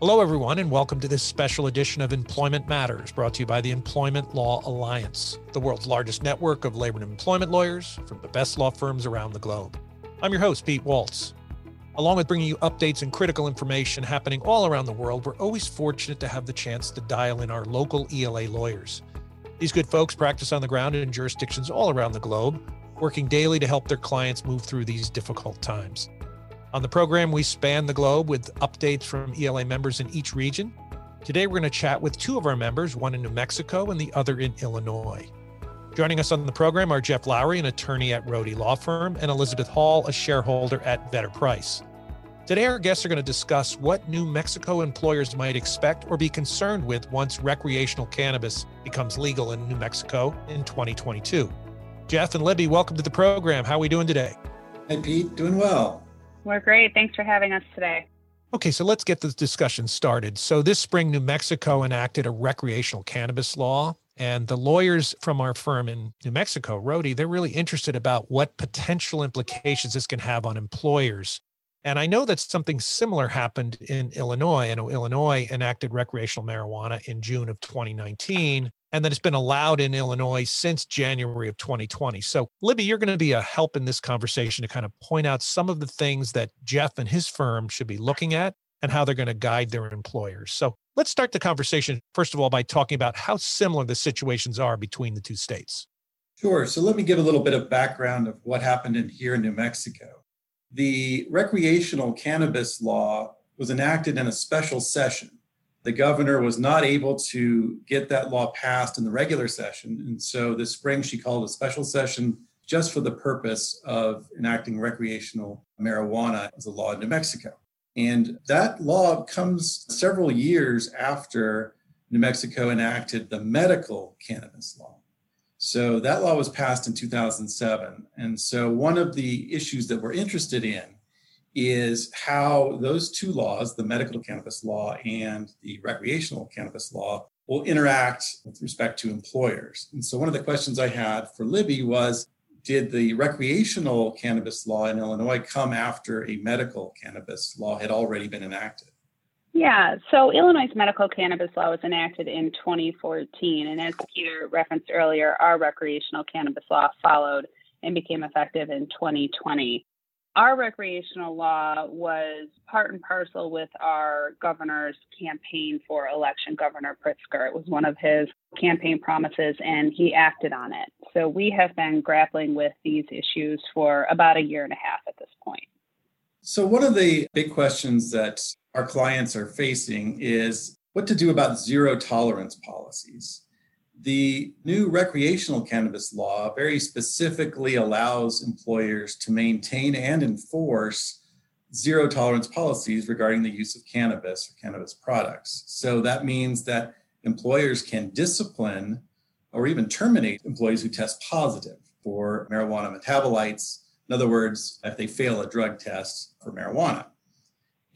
Hello, everyone, and welcome to this special edition of Employment Matters, brought to you by the Employment Law Alliance, the world's largest network of labor and employment lawyers from the best law firms around the globe. I'm your host, Pete Waltz. Along with bringing you updates and critical information happening all around the world, we're always fortunate to have the chance to dial in our local ELA lawyers. These good folks practice on the ground in jurisdictions all around the globe, working daily to help their clients move through these difficult times. On the program, we span the globe with updates from ELA members in each region. Today, we're going to chat with two of our members, one in New Mexico and the other in Illinois. Joining us on the program are Jeff Lowry, an attorney at Rodey Law Firm, and Elizabeth Hall, a shareholder at Vedder Price. Today, our guests are going to discuss what New Mexico employers might expect or be concerned with once recreational cannabis becomes legal in New Mexico in 2022. Jeff and Libby, welcome to the program. How are we doing today? Hey, Pete. Doing well. We're great. Thanks for having us today. Okay, so let's get this discussion started. So, this spring, New Mexico enacted a recreational cannabis law. And the lawyers from our firm in New Mexico, Rodey, they're really interested about what potential implications this can have on employers. And I know that something similar happened in Illinois. I know Illinois enacted recreational marijuana in June of 2019 and that it's been allowed in Illinois since January of 2020. So, Libby, you're going to be a help in this conversation to kind of point out some of the things that Jeff and his firm should be looking at and how they're going to guide their employers. So, let's start the conversation, first of all, by talking about how similar the situations are between the two states. Sure. So, let me give a little bit of background of what happened in here in New Mexico. The recreational cannabis law was enacted in a special session the governor was not able to get that law passed in the regular session. And so this spring, she called a special session just for the purpose of enacting recreational marijuana as a law in New Mexico. And that law comes several years after New Mexico enacted the medical cannabis law. So that law was passed in 2007. And so one of the issues that we're interested in is how those two laws, the medical cannabis law and the recreational cannabis law, will interact with respect to employers. And so, one of the questions I had for Libby was Did the recreational cannabis law in Illinois come after a medical cannabis law had already been enacted? Yeah, so Illinois' medical cannabis law was enacted in 2014. And as Peter referenced earlier, our recreational cannabis law followed and became effective in 2020 our recreational law was part and parcel with our governor's campaign for election, Governor Pritzker. It was one of his campaign promises, and he acted on it. So we have been grappling with these issues for about a year and a half at this point. So, one of the big questions that our clients are facing is what to do about zero tolerance policies. The new recreational cannabis law very specifically allows employers to maintain and enforce zero tolerance policies regarding the use of cannabis or cannabis products. So that means that employers can discipline or even terminate employees who test positive for marijuana metabolites. In other words, if they fail a drug test for marijuana.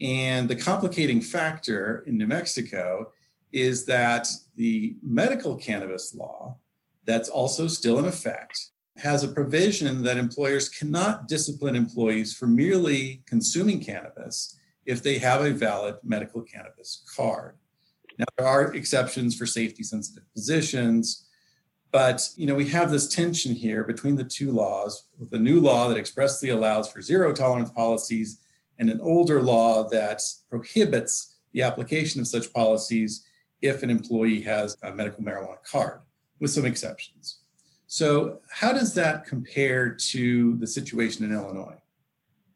And the complicating factor in New Mexico is that the medical cannabis law, that's also still in effect, has a provision that employers cannot discipline employees for merely consuming cannabis if they have a valid medical cannabis card. Now, there are exceptions for safety sensitive positions, but you know we have this tension here between the two laws with a new law that expressly allows for zero tolerance policies and an older law that prohibits the application of such policies if an employee has a medical marijuana card, with some exceptions. So, how does that compare to the situation in Illinois?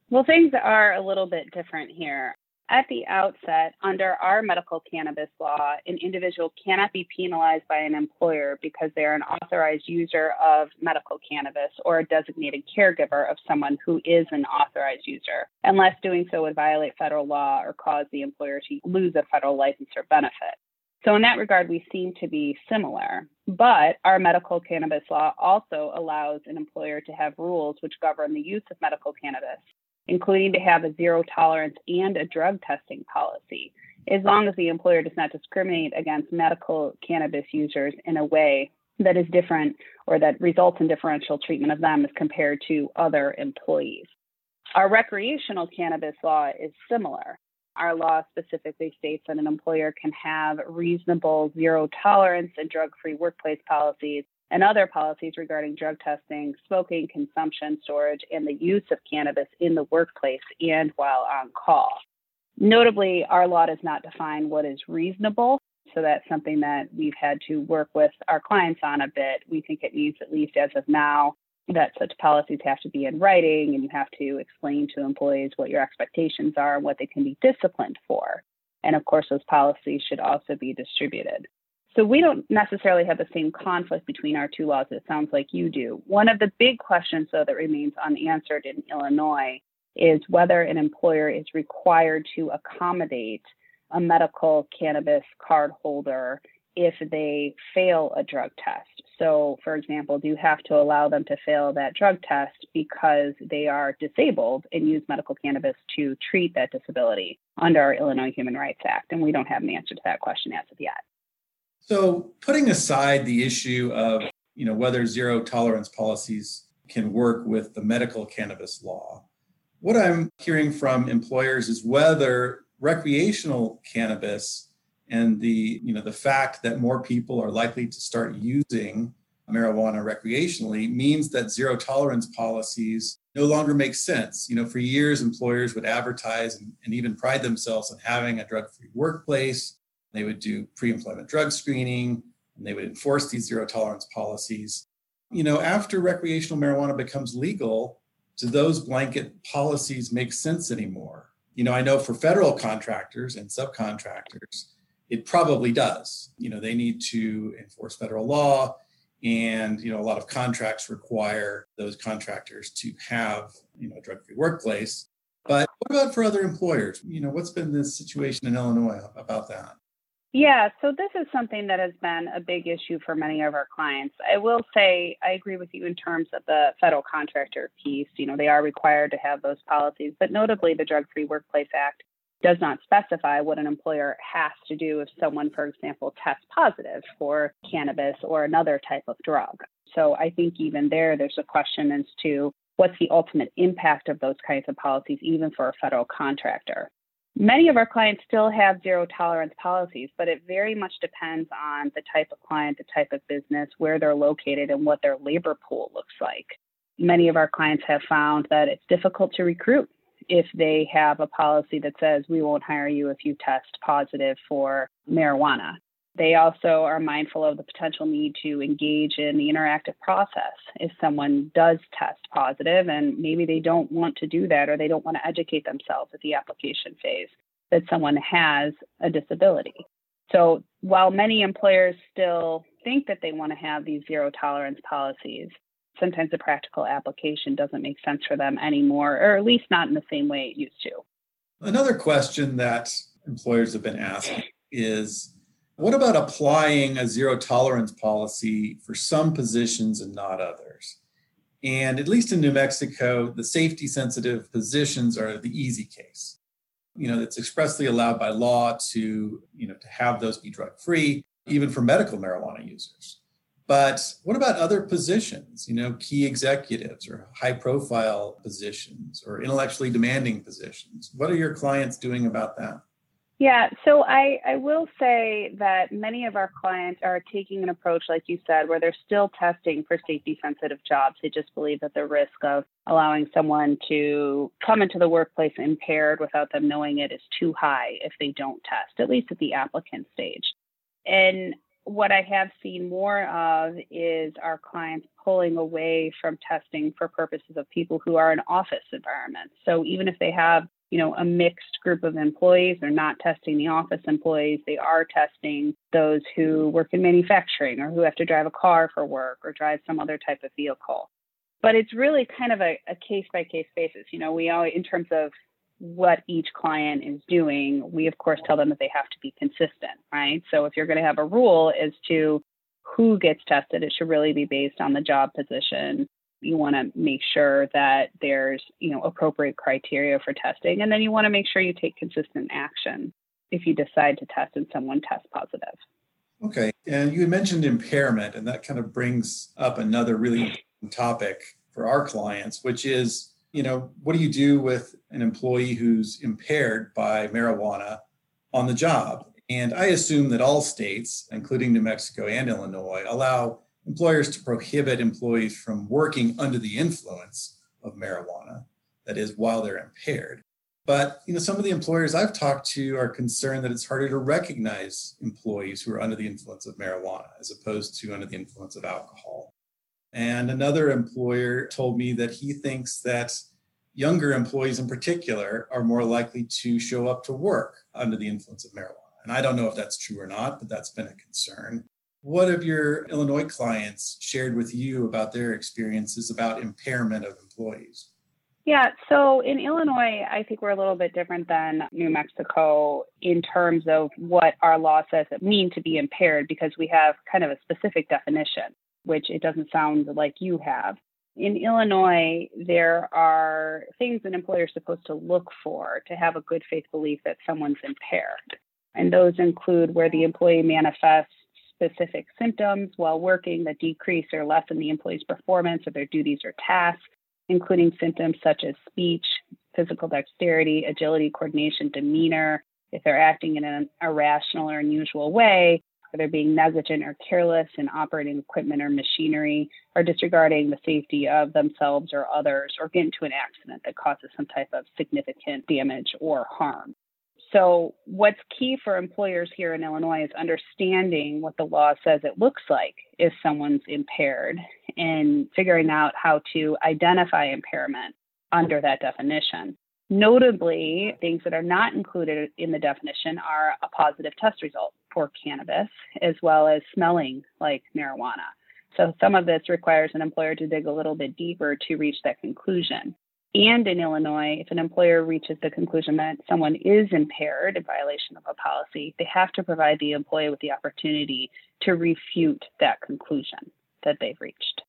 Well, things are a little bit different here. At the outset, under our medical cannabis law, an individual cannot be penalized by an employer because they are an authorized user of medical cannabis or a designated caregiver of someone who is an authorized user, unless doing so would violate federal law or cause the employer to lose a federal license or benefit. So, in that regard, we seem to be similar. But our medical cannabis law also allows an employer to have rules which govern the use of medical cannabis, including to have a zero tolerance and a drug testing policy, as long as the employer does not discriminate against medical cannabis users in a way that is different or that results in differential treatment of them as compared to other employees. Our recreational cannabis law is similar. Our law specifically states that an employer can have reasonable zero tolerance and drug free workplace policies and other policies regarding drug testing, smoking, consumption, storage, and the use of cannabis in the workplace and while on call. Notably, our law does not define what is reasonable. So that's something that we've had to work with our clients on a bit. We think it needs, at least as of now, that such policies have to be in writing and you have to explain to employees what your expectations are and what they can be disciplined for. And of course, those policies should also be distributed. So we don't necessarily have the same conflict between our two laws. It sounds like you do. One of the big questions, though, that remains unanswered in Illinois is whether an employer is required to accommodate a medical cannabis card holder if they fail a drug test. So, for example, do you have to allow them to fail that drug test because they are disabled and use medical cannabis to treat that disability under our Illinois Human Rights Act? And we don't have an answer to that question as of yet. So, putting aside the issue of you know whether zero tolerance policies can work with the medical cannabis law, what I'm hearing from employers is whether recreational cannabis and the you know the fact that more people are likely to start using marijuana recreationally means that zero tolerance policies no longer make sense. You know, for years, employers would advertise and, and even pride themselves on having a drug free workplace. They would do pre employment drug screening and they would enforce these zero tolerance policies. You know, after recreational marijuana becomes legal, do those blanket policies make sense anymore? You know, I know for federal contractors and subcontractors, it probably does. You know, they need to enforce federal law, and you know, a lot of contracts require those contractors to have you know a drug-free workplace. But what about for other employers? You know, what's been the situation in Illinois about that? Yeah, so this is something that has been a big issue for many of our clients. I will say I agree with you in terms of the federal contractor piece. You know, they are required to have those policies, but notably the Drug Free Workplace Act does not specify what an employer has to do if someone, for example, tests positive for cannabis or another type of drug. So I think even there, there's a question as to what's the ultimate impact of those kinds of policies, even for a federal contractor. Many of our clients still have zero tolerance policies, but it very much depends on the type of client, the type of business, where they're located, and what their labor pool looks like. Many of our clients have found that it's difficult to recruit if they have a policy that says we won't hire you if you test positive for marijuana. They also are mindful of the potential need to engage in the interactive process if someone does test positive and maybe they don't want to do that or they don't want to educate themselves at the application phase that someone has a disability. So while many employers still think that they want to have these zero tolerance policies, sometimes the practical application doesn't make sense for them anymore, or at least not in the same way it used to. Another question that employers have been asking is what about applying a zero tolerance policy for some positions and not others? And at least in New Mexico, the safety sensitive positions are the easy case. You know, it's expressly allowed by law to, you know, to have those be drug free, even for medical marijuana users. But what about other positions, you know, key executives or high profile positions or intellectually demanding positions? What are your clients doing about that? Yeah, so I, I will say that many of our clients are taking an approach, like you said, where they're still testing for safety sensitive jobs. They just believe that the risk of allowing someone to come into the workplace impaired without them knowing it is too high if they don't test, at least at the applicant stage. And what I have seen more of is our clients pulling away from testing for purposes of people who are in office environments. So even if they have, you know, a mixed group of employees, they're not testing the office employees, they are testing those who work in manufacturing or who have to drive a car for work or drive some other type of vehicle. But it's really kind of a, case by case basis. You know, we all, in terms of what each client is doing, we of course tell them that they have to be consistent, right? So if you're going to have a rule as to who gets tested, it should really be based on the job position. You want to make sure that there's, you know, appropriate criteria for testing, and then you want to make sure you take consistent action if you decide to test and someone tests positive. Okay, and you mentioned impairment, and that kind of brings up another really important topic for our clients, which is you know, what do you do with an employee who's impaired by marijuana on the job? And I assume that all states, including New Mexico and Illinois, allow employers to prohibit employees from working under the influence of marijuana, that is, while they're impaired. But you know, some of the employers I've talked to are concerned that it's harder to recognize employees who are under the influence of marijuana as opposed to under the influence of alcohol. And another employer told me that he thinks that younger employees in particular are more likely to show up to work under the influence of marijuana. And I don't know if that's true or not, but that's been a concern. What have your Illinois clients shared with you about their experiences about impairment of employees? Yeah, so in Illinois, I think we're a little bit different than New Mexico in terms of what our law says it means to be impaired because we have kind of a specific definition, which it doesn't sound like you have. In Illinois, there are things an employer is supposed to look for to have a good faith belief that someone's impaired. And those include where the employee manifests specific symptoms while working that decrease or lessen the employee's performance of their duties or tasks including symptoms such as speech, physical dexterity, agility, coordination, demeanor, if they're acting in an irrational or unusual way, they're being negligent or careless in operating equipment or machinery, or disregarding the safety of themselves or others, or get into an accident that causes some type of significant damage or harm. So, what's key for employers here in Illinois is understanding what the law says it looks like if someone's impaired and figuring out how to identify impairment under that definition. Notably, things that are not included in the definition are a positive test result for cannabis, as well as smelling like marijuana. So, some of this requires an employer to dig a little bit deeper to reach that conclusion. And in Illinois, if an employer reaches the conclusion that someone is impaired in violation of a policy, they have to provide the employee with the opportunity to refute that conclusion that they've reached.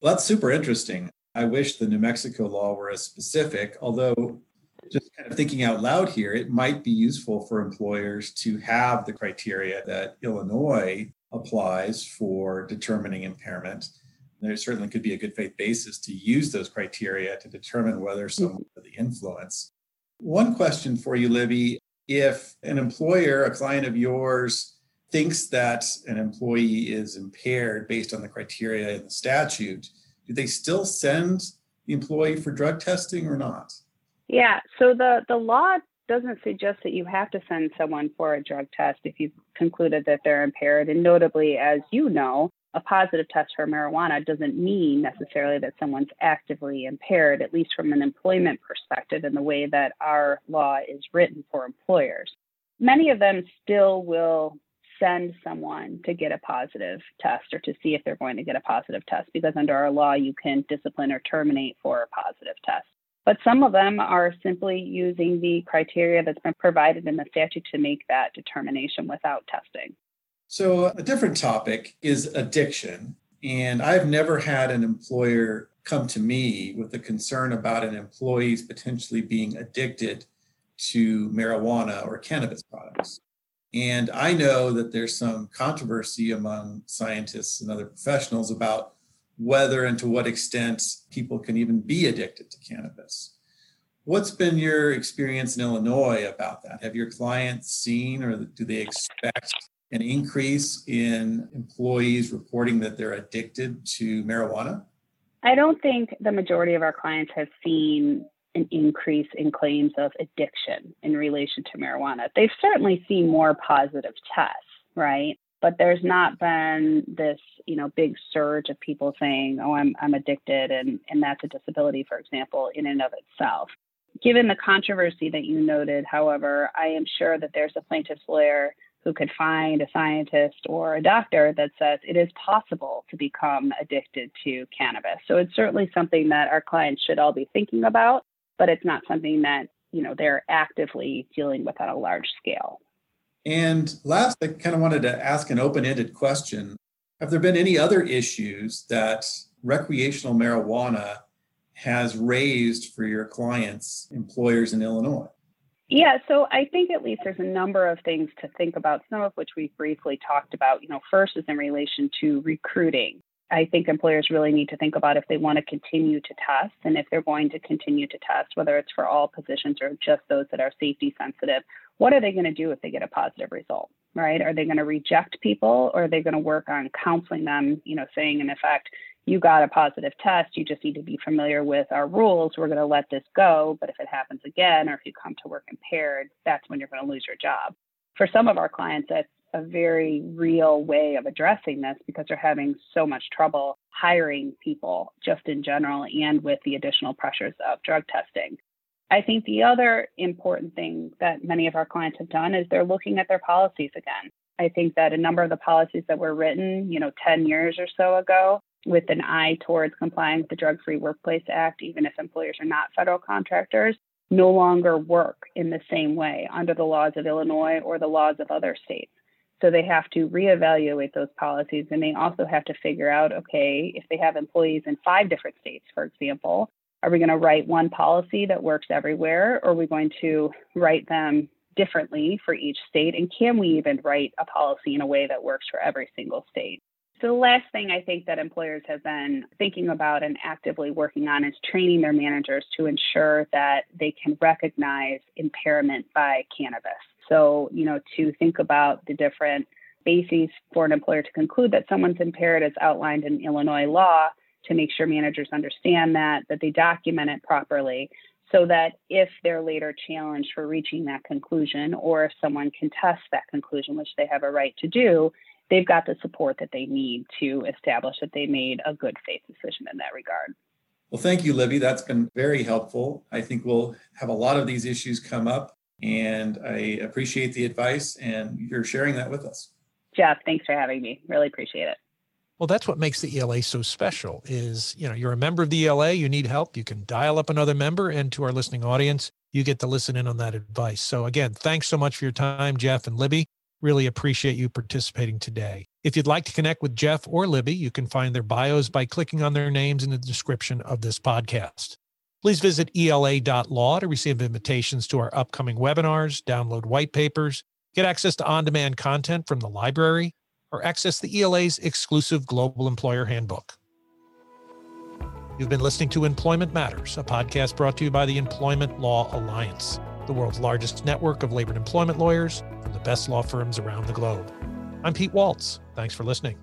Well, that's super interesting. I wish the New Mexico law were as specific, although just kind of thinking out loud here, it might be useful for employers to have the criteria that Illinois applies for determining impairment there certainly could be a good faith basis to use those criteria to determine whether mm-hmm. under the influence. One question for you, Libby if an employer, a client of yours, thinks that an employee is impaired based on the criteria in the statute, do they still send the employee for drug testing or not? Yeah, so the, the law doesn't suggest that you have to send someone for a drug test if you've concluded that they're impaired. And notably, as you know, a positive test for marijuana doesn't mean necessarily that someone's actively impaired, at least from an employment perspective, in the way that our law is written for employers. Many of them still will send someone to get a positive test or to see if they're going to get a positive test because under our law you can discipline or terminate for a positive test. But some of them are simply using the criteria that's been provided in the statute to make that determination without testing. So, a different topic is addiction. And I've never had an employer come to me with a concern about an employee's potentially being addicted to marijuana or cannabis products. And I know that there's some controversy among scientists and other professionals about whether and to what extent people can even be addicted to cannabis. What's been your experience in Illinois about that? Have your clients seen or do they expect an increase in employees reporting that they're addicted to marijuana? I don't think the majority of our clients have seen an increase in claims of addiction in relation to marijuana. They've certainly seen more positive tests, right? But there's not been this, you know, big surge of people saying, "Oh, I'm I'm addicted," and and that's a disability, for example, in and of itself. Given the controversy that you noted, however, I am sure that there's a plaintiff's lawyer who could find a scientist or a doctor that says it is possible to become addicted to cannabis. So it's certainly something that our clients should all be thinking about, but it's not something that, you know, they're actively dealing with on a large scale. And last, I kind of wanted to ask an open-ended question. Have there been any other issues that recreational marijuana has raised for your clients, employers in Illinois? Yeah, so I think at least there's a number of things to think about, some of which we briefly talked about. You know, first is in relation to recruiting. I think employers really need to think about if they want to continue to test and if they're going to continue to test, whether it's for all positions or just those that are safety sensitive, what are they going to do if they get a positive result, right? Are they going to reject people or are they going to work on counseling them, you know, saying in effect, you got a positive test, you just need to be familiar with our rules. We're going to let this go. But if it happens again or if you come to work impaired, that's when you're going to lose your job. For some of our clients, that's a very real way of addressing this because they're having so much trouble hiring people just in general and with the additional pressures of drug testing. I think the other important thing that many of our clients have done is they're looking at their policies again. I think that a number of the policies that were written, you know, 10 years or so ago, with an eye towards complying with the Drug Free Workplace Act, even if employers are not federal contractors, no longer work in the same way under the laws of Illinois or the laws of other states. So they have to reevaluate those policies and they also have to figure out okay, if they have employees in five different states, for example, are we going to write one policy that works everywhere or are we going to write them differently for each state? And can we even write a policy in a way that works for every single state? So, the last thing I think that employers have been thinking about and actively working on is training their managers to ensure that they can recognize impairment by cannabis. So, you know, to think about the different bases for an employer to conclude that someone's impaired as outlined in Illinois law to make sure managers understand that, that they document it properly so that if they're later challenged for reaching that conclusion or if someone contests that conclusion, which they have a right to do, they've got the support that they need to establish that they made a good faith decision in that regard. Well, thank you, Libby. That's been very helpful. I think we'll have a lot of these issues come up and I appreciate the advice and you're sharing that with us. Jeff, thanks for having me. Really appreciate it. Well, that's what makes the ELA so special is, you know, you're a member of the ELA, you need help, you can dial up another member and to our listening audience, you get to listen in on that advice. So again, thanks so much for your time, Jeff and Libby. Really appreciate you participating today. If you'd like to connect with Jeff or Libby, you can find their bios by clicking on their names in the description of this podcast. Please visit ela.law to receive invitations to our upcoming webinars, download white papers, get access to on demand content from the library, or access the ELA's exclusive Global Employer Handbook. You've been listening to Employment Matters, a podcast brought to you by the Employment Law Alliance, the world's largest network of labor and employment lawyers from the best law firms around the globe. I'm Pete Waltz. Thanks for listening.